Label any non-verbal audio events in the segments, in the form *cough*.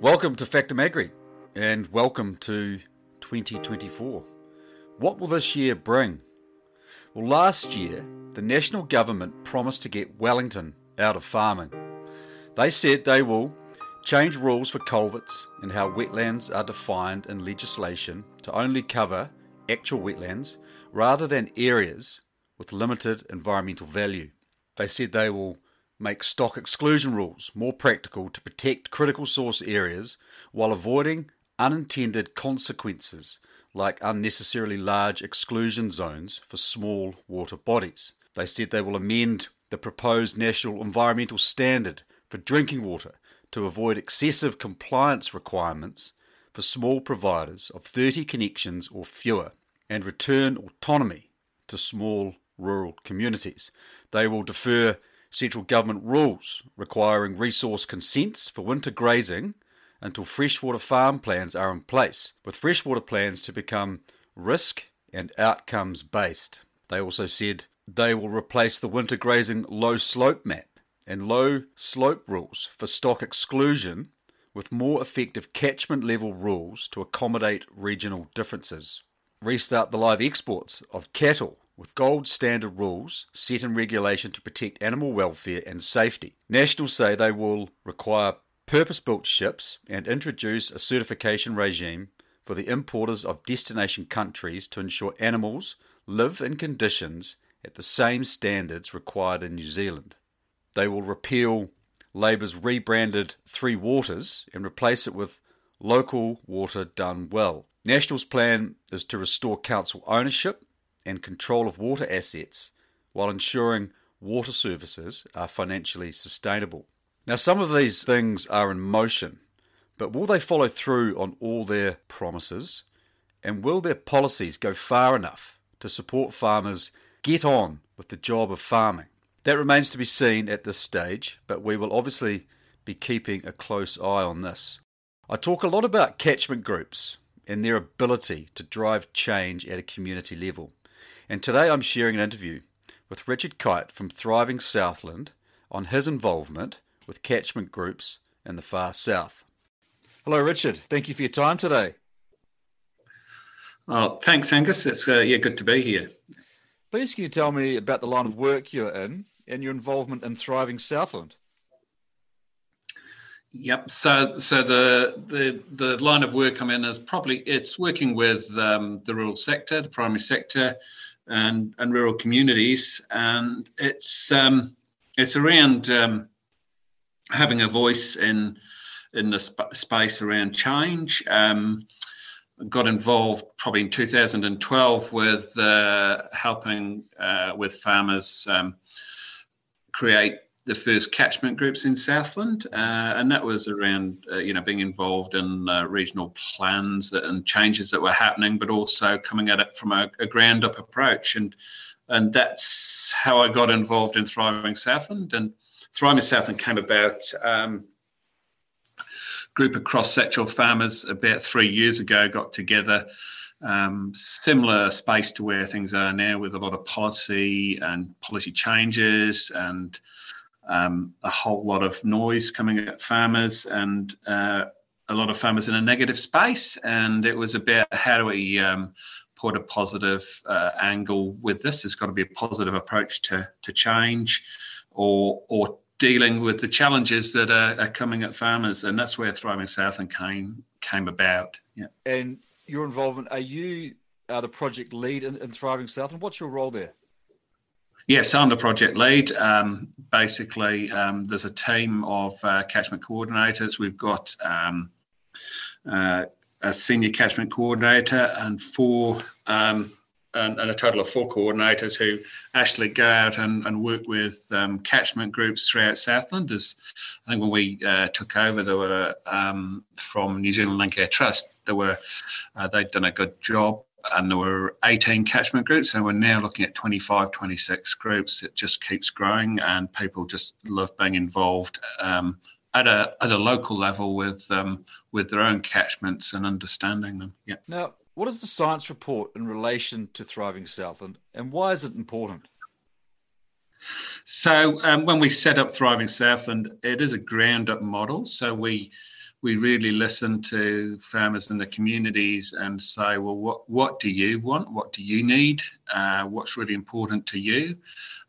Welcome to Factum Agri and welcome to 2024. What will this year bring? Well, last year, the national government promised to get Wellington out of farming. They said they will change rules for culverts and how wetlands are defined in legislation to only cover actual wetlands rather than areas with limited environmental value. They said they will make stock exclusion rules more practical to protect critical source areas while avoiding unintended consequences like unnecessarily large exclusion zones for small water bodies. They said they will amend the proposed national environmental standard for drinking water to avoid excessive compliance requirements for small providers of 30 connections or fewer and return autonomy to small rural communities. They will defer central government rules requiring resource consents for winter grazing until freshwater farm plans are in place, with freshwater plans to become risk and outcomes based. They also said they will replace the winter grazing low slope map and low slope rules for stock exclusion with more effective catchment level rules to accommodate regional differences. Restart the live exports of cattle with gold standard rules set in regulation to protect animal welfare and safety. Nationals say they will require purpose built ships and introduce a certification regime for the importers of destination countries to ensure animals live in conditions at the same standards required in New Zealand. They will repeal Labour's rebranded Three Waters and replace it with Local Water Done Well. National's plan is to restore council ownership and control of water assets while ensuring water services are financially sustainable. Now, some of these things are in motion, but will they follow through on all their promises? And will their policies go far enough to support farmers get on with the job of farming? That remains to be seen at this stage, but we will obviously be keeping a close eye on this. I talk a lot about catchment groups and their ability to drive change at a community level. And today I'm sharing an interview with Richard Kite from Thriving Southland on his involvement with catchment groups in the far south. Hello, Richard. Thank you for your time today. Oh, thanks, Angus. It's uh, yeah, good to be here. Please, can you tell me about the line of work you're in and your involvement in Thriving Southland? Yep. So, so the the the line of work I'm in is probably it's working with um, the rural sector, the primary sector, and, and rural communities. And it's um, it's around um, having a voice in in the sp- space around change. Um, got involved probably in 2012 with uh, helping uh, with farmers um, create the first catchment groups in Southland, uh, and that was around uh, you know being involved in uh, regional plans that, and changes that were happening, but also coming at it from a, a ground up approach, and and that's how I got involved in Thriving Southland, and Thriving Southland came about. Um, group of cross-sectional farmers about three years ago got together um, similar space to where things are now with a lot of policy and policy changes and um, a whole lot of noise coming at farmers and uh, a lot of farmers in a negative space. And it was about how do we um, put a positive uh, angle with this? There's got to be a positive approach to, to change or, or dealing with the challenges that are, are coming at farmers. And that's where Thriving Southland came, came about. Yeah. And your involvement, are you uh, the project lead in, in Thriving Southland? What's your role there? Yes, I'm the project lead. Um, basically, um, there's a team of uh, catchment coordinators. We've got um, uh, a senior catchment coordinator and four, um, and, and, a total of four coordinators who actually go out and, and work with um, catchment groups throughout Southland. As I think when we uh, took over, there were um, from New Zealand Landcare Trust. There were uh, they'd done a good job and there were 18 catchment groups and we're now looking at 25 26 groups. It just keeps growing and people just love being involved um, at a at a local level with um, with their own catchments and understanding them. Yeah. Now what is the science report in relation to thriving southland and why is it important? So um, when we set up thriving southland it is a ground up model so we we really listen to farmers in the communities and say, well, what what do you want? What do you need? Uh, what's really important to you?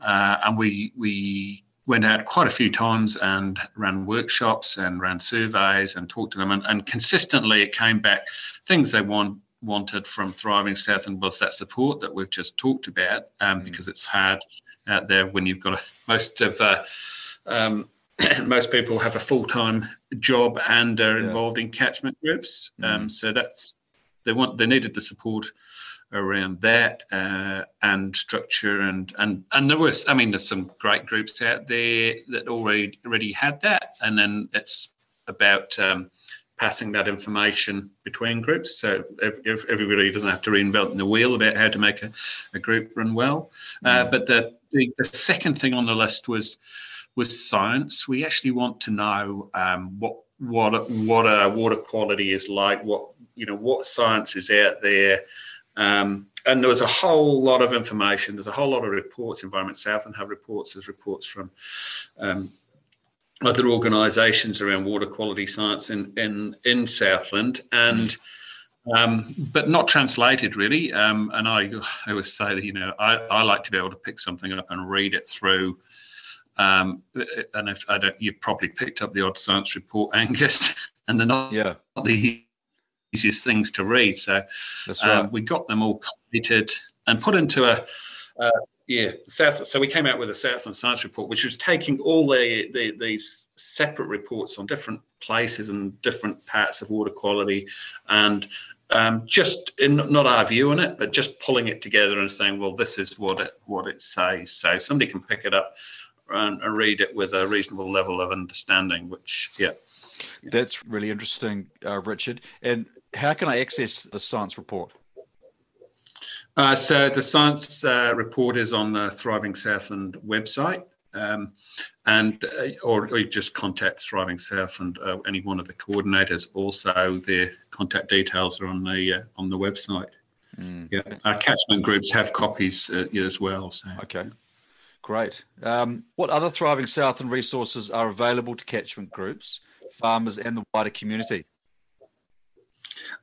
Uh, and we we went out quite a few times and ran workshops and ran surveys and talked to them and, and consistently it came back things they want wanted from Thriving Southland was that support that we've just talked about, um, mm. because it's hard out there when you've got a, most of uh, um, *clears throat* most people have a full time job and are yeah. involved in catchment groups. Mm. Um, so that's they want they needed the support around that uh, and structure and and and there was I mean there's some great groups out there that already already had that and then it's about um, passing that information between groups. So if, if everybody doesn't have to reinvent the wheel about how to make a, a group run well. Uh, but the, the, the second thing on the list was was science. We actually want to know um, what what what a water quality is like. What you know what science is out there. Um, and there was a whole lot of information. There's a whole lot of reports. Environment Southland have reports. There's reports from um, other organisations around water quality science in in, in Southland and. Um, but not translated really. Um, and I, I always say that you know I, I like to be able to pick something up and read it through. Um, and if I don't, you've probably picked up the odd science report, Angus, *laughs* and they're not, yeah. the easiest things to read. So That's right. Um, we got them all completed and put into a, a yeah, South. So we came out with a Southland Science Report, which was taking all the, the, these separate reports on different places and different parts of water quality, and um, just in, not our view on it, but just pulling it together and saying, well, this is what it what it says. So somebody can pick it up and, and read it with a reasonable level of understanding. Which, yeah, that's really interesting, uh, Richard. And how can I access the science report? Uh, so the science uh, report is on the Thriving Southland website, um, and uh, or, or, you just contact Thriving Southland, uh, any one of the coordinators. Also, their contact details are on the uh, on the website. Mm. Yeah, our catchment groups have copies uh, as well. So okay. Great. Um, what other Thriving Southland resources are available to catchment groups, farmers, and the wider community?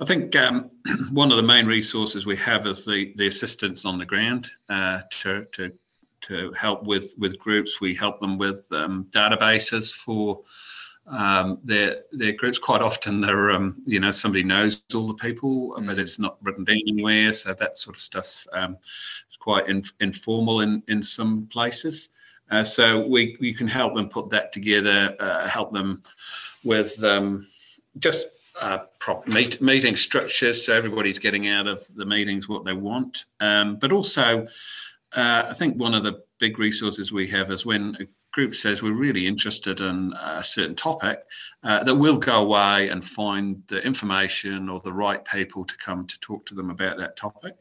I think um, *clears throat* one of the main resources we have is the, the assistance on the ground uh, to, to, to help with, with groups. We help them with um, databases for um, their their groups. Quite often, they're um, you know somebody knows all the people, mm. but it's not written down anywhere. So that sort of stuff um, is quite in, informal in in some places. Uh, so we we can help them put that together, uh, help them with um, just uh, prop meet, meeting structures so everybody's getting out of the meetings what they want. Um, but also, uh, I think one of the big resources we have is when a group says we're really interested in a certain topic, uh, that we'll go away and find the information or the right people to come to talk to them about that topic.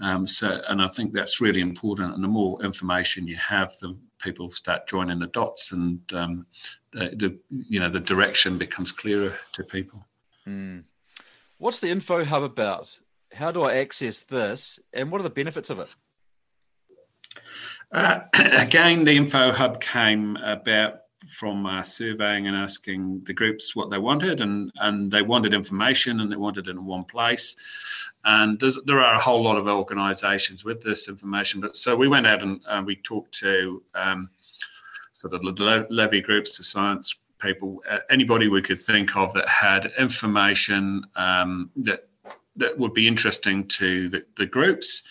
Um, so, and I think that's really important. And the more information you have, the people start joining the dots, and um, the, the you know the direction becomes clearer to people. Mm. What's the info hub about? How do I access this, and what are the benefits of it? Uh, *clears throat* again, the info hub came about from uh, surveying and asking the groups what they wanted, and, and they wanted information and they wanted it in one place. And there are a whole lot of organisations with this information, but so we went out and uh, we talked to um, sort of the levy groups, to science people, uh, anybody we could think of that had information um, that that would be interesting to the, the groups.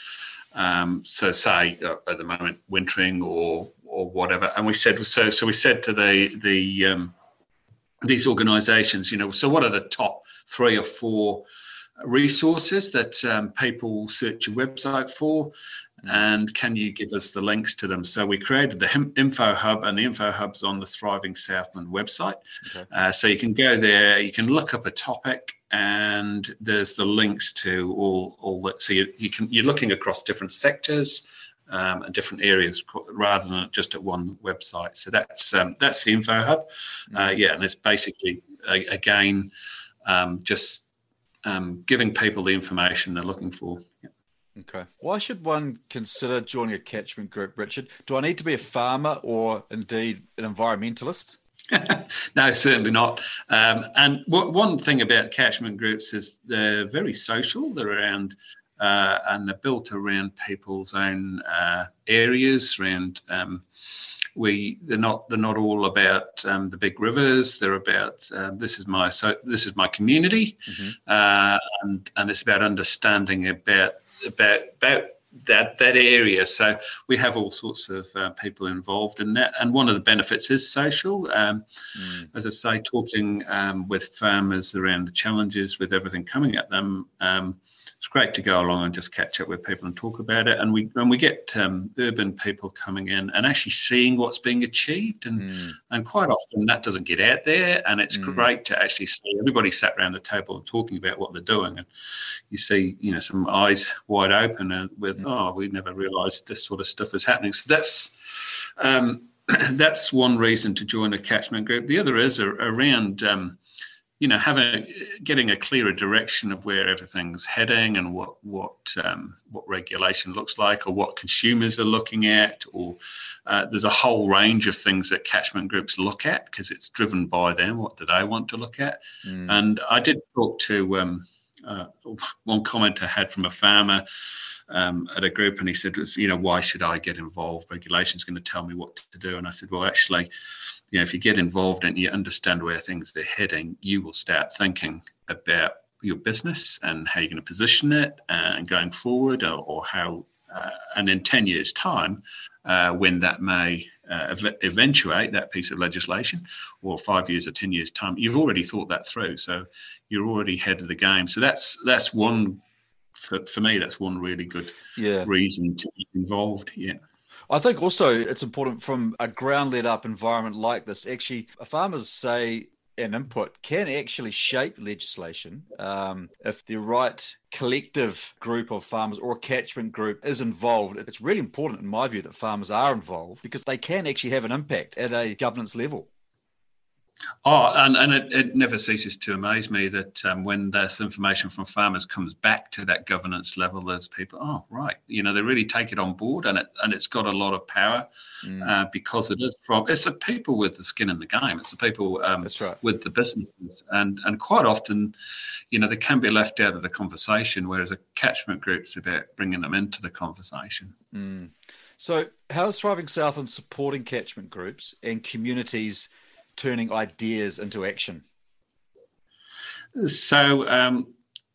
Um, so, say uh, at the moment, wintering or or whatever, and we said so. So we said to the the um, these organisations, you know, so what are the top three or four resources that um, people search your website for? and can you give us the links to them? So we created the info hub, and the info hub's on the Thriving Southland website. Okay. Uh, so you can go there, you can look up a topic, and there's the links to all all that. So you, you can you're looking across different sectors. Um, and different areas rather than just at one website. So that's um, that's the info hub. Uh, mm-hmm. yeah, and it's basically again um, just um, giving people the information they're looking for. Yeah. Okay. Why should one consider joining a catchment group, Richard? Do I need to be a farmer or indeed an environmentalist? *laughs* no, certainly not. Um, and w- one thing about catchment groups is they're very social. They're around uh, and they're built around people's own uh, areas. Around um, we, they're not they're not all about um, the big rivers. They're about uh, this is my so this is my community, mm-hmm. Uh, and and it's about understanding about about about that that area. So we have all sorts of uh, people involved in that, and one of the benefits is social. Um, mm. As I say, talking um, with farmers around the challenges with everything coming at them. Um, it's great to go along and just catch up with people and talk about it. And we and we get um, urban people coming in and actually seeing what's being achieved, and mm. and quite often that doesn't get out there. And it's mm. great to actually see everybody sat around the table and talking about what they're doing, and you see you know some eyes wide open and with mm. oh we never realised this sort of stuff is happening. So that's. Um, *clears throat* that's one reason to join a catchment group. The other is around um, you know, having getting a clearer direction of where everything's heading and what what um, what regulation looks like, or what consumers are looking at, or uh, there's a whole range of things that catchment groups look at because it's driven by them. What do they want to look at? Mm. And I did talk to um, uh, one comment I had from a farmer. Um, at a group and he said, you know, why should I get involved? Regulation's going to tell me what to do. And I said, well, actually, you know, if you get involved and you understand where things are heading, you will start thinking about your business and how you're going to position it uh, and going forward, or, or how, and in 10 years' time, uh, when that may uh, eventuate that piece of legislation, or five years or 10 years' time, you've already thought that through. So you're already ahead of the game. So that's that's one, for, for me, that's one really good yeah. reason to be involved. Yeah. I think also it's important from a ground led up environment like this. Actually, farmers say an input can actually shape legislation um, if the right collective group of farmers or catchment group is involved. It's really important, in my view, that farmers are involved because they can actually have an impact at a governance level. Oh, and, and it, it never ceases to amaze me that um, when this information from farmers comes back to that governance level, there's people, oh, right, you know, they really take it on board and it and it's got a lot of power mm. uh, because it is from it's the people with the skin in the game. It's the people um, right. with the businesses, and and quite often, you know, they can be left out of the conversation, whereas a catchment group's about bringing them into the conversation. Mm. So, how is Thriving south Southland supporting catchment groups and communities? Turning ideas into action? So, um,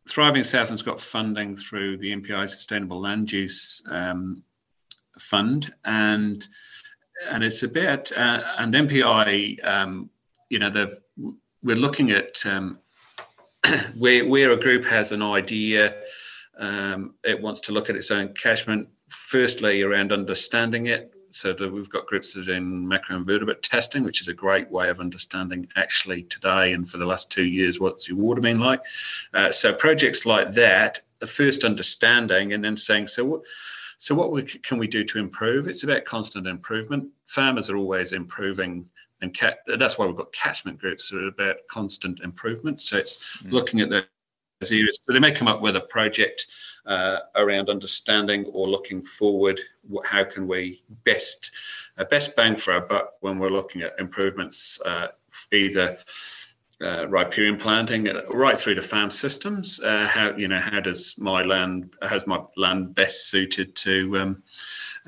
Thriving Southland's got funding through the MPI Sustainable Land Use um, Fund, and and it's about uh, and MPI, um, you know, the we're looking at um, *clears throat* where where a group has an idea, um, it wants to look at its own catchment. Firstly, around understanding it, so we've got groups that are doing macroinvertebrate testing, which is a great way of understanding actually today and for the last two years what's your water been like. Uh, so projects like that, first understanding and then saying, so what, so what we, can we do to improve? It's about constant improvement. Farmers are always improving and cat, that's why we've got catchment groups that are about constant improvement. So it's mm. looking at those areas. So they may come up with a project uh, around understanding or looking forward. How can we best uh, best bang for our buck when we're looking at improvements, uh, either uh, riparian planting uh, right through to farm systems. Uh, how you know how does my land has my land best suited to um,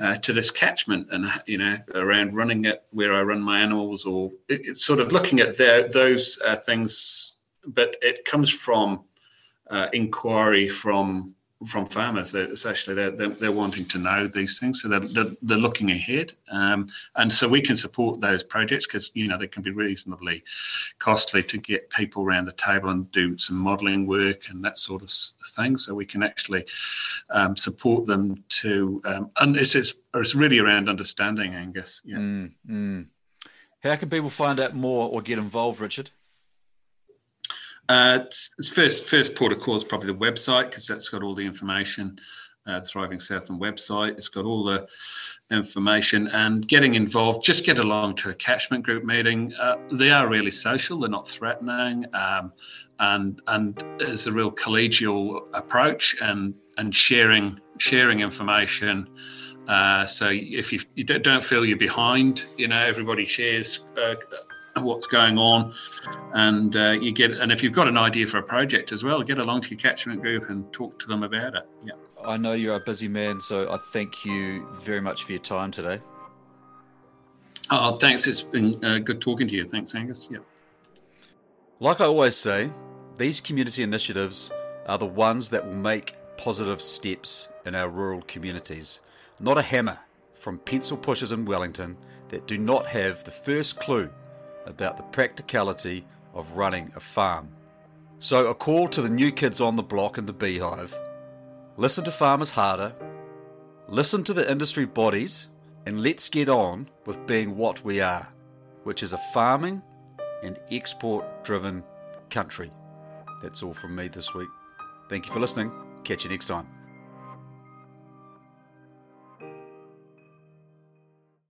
uh, to this catchment and you know around running it where I run my animals or it, it's sort of looking at their, those uh, things. But it comes from uh, inquiry from from farmers. They're, essentially, they're, they're, they're, wanting to know these things, so they're, they're, they're looking ahead, um, and so we can support those projects because you know they can be reasonably costly to get people around the table and do some modelling work and that sort of thing. So we can actually um, support them to, um, and it's, it's it's really around understanding, Angus. Yeah. Mm, mm. How can people find out more or get involved, Richard? Uh, first, first port of call is probably the website because that's got all the information. Uh, Thriving Southland website. It's got all the information and getting involved. Just get along to a catchment group meeting. Uh, they are really social. They're not threatening, um, and and it's a real collegial approach and and sharing sharing information. Uh, so if you, you don't feel you're behind, you know everybody shares uh, what's going on, and uh, you get. And if you've got an idea for a project as well, get along to your catchment group and talk to them about it. Yeah. I know you're a busy man, so I thank you very much for your time today. Oh, thanks. It's been uh, good talking to you. Thanks, Angus. Yeah. Like I always say, these community initiatives are the ones that will make positive steps in our rural communities, not a hammer from pencil pushers in Wellington that do not have the first clue about the practicality of running a farm. So, a call to the new kids on the block and the beehive listen to Farmers Harder, listen to the industry bodies, and let's get on with being what we are, which is a farming and export driven country. That's all from me this week. Thank you for listening. Catch you next time.